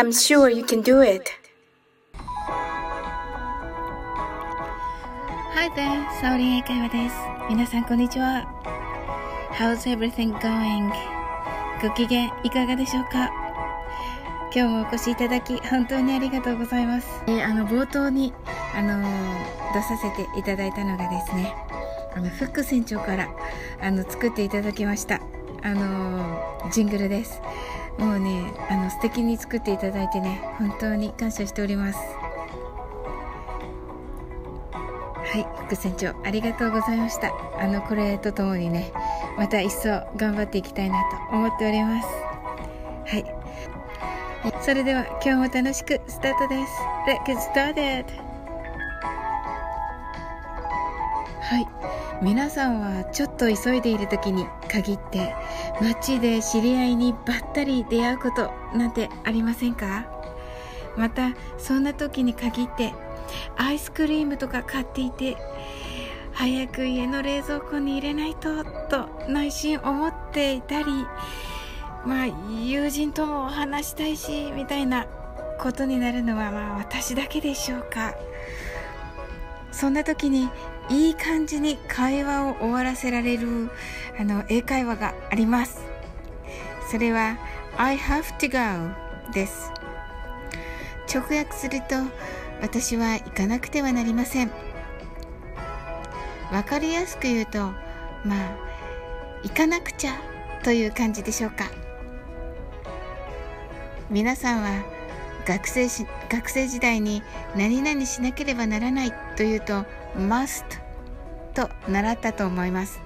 I'm sure you can do it. Hi there, サオリン英会話です。皆さんこんにちは。How's everything going? ご機嫌いかがでしょうか？今日もお越しいただき本当にありがとうございます。えー、あの冒頭に、あのー、出させていただいたのがですね、あのフック船長からあの作っていただきました。あのー、ジングルです。もうね、あの素敵に作っていただいてね、本当に感謝しております。はい、副船長ありがとうございました。あのこれとともにね、また一層頑張っていきたいなと思っております。はい。それでは今日も楽しくスタートです。Let's get started! はい。皆さんはちょっと急いでいる時に限って街で知り合いにばったり出会うことなんてありませんか？またそんな時に限ってアイスクリームとか買っていて早く家の冷蔵庫に入れないとと内心思っていたりまあ友人とも話したいしみたいなことになるのはまあ私だけでしょうか？そんな時にいい感じに会話を終わらせられるあの英会話があります。それは I have to go です。直訳すると私は行かなくてはなりません。わかりやすく言うとまあ行かなくちゃという感じでしょうか。皆さんは学生し学生時代に何々しなければならないというと must と習ったと思います。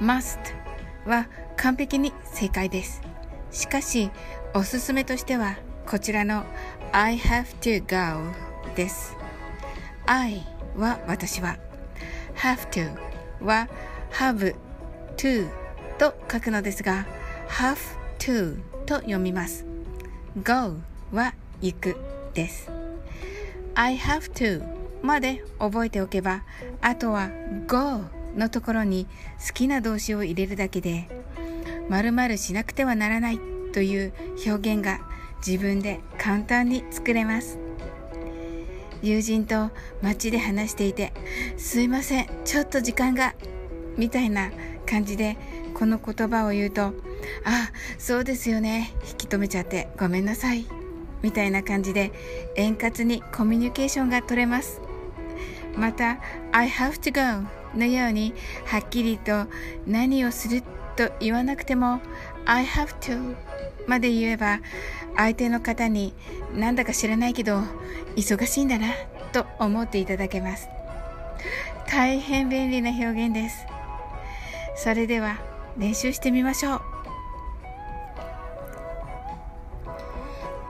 must は完璧に正解です。しかしおすすめとしてはこちらの I have to go です。I は私は。have to は have to と書くのですが have to と読みます。go は行くです。I have to まで覚えておけばあとは go のところに好きな動詞を入れるだけで〇〇しなくてはならないという表現が自分で簡単に作れます。友人と街で話していてすいませんちょっと時間がみたいな感じでこの言葉を言うとあそうですよね。引き止めちゃってごめんなさい。みたいな感じで円滑にコミュニケーションが取れます。また I have to go のようにはっきりと何をすると言わなくても I have to まで言えば相手の方になんだか知らないけど忙しいんだなと思っていただけます。大変便利な表現です。それでは練習してみましょう。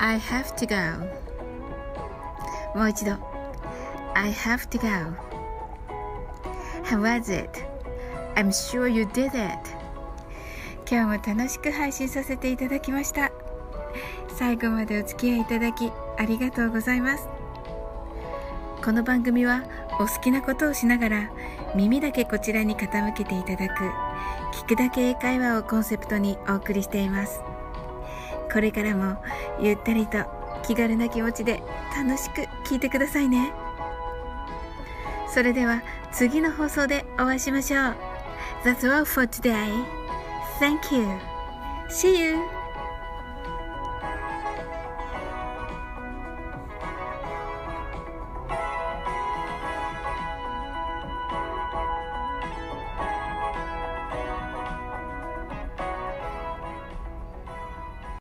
I have to go. もう一度。I have to go. How was it? I'm sure you did it. 今日も楽しく配信させていただきました。最後までお付き合いいただきありがとうございます。この番組はお好きなことをしながら耳だけこちらに傾けていただく聞くだけ英会話をコンセプトにお送りしています。これからもゆったりと気軽な気持ちで楽しく聴いてくださいねそれでは次の放送でお会いしましょう That's all for today. Thank you. See you.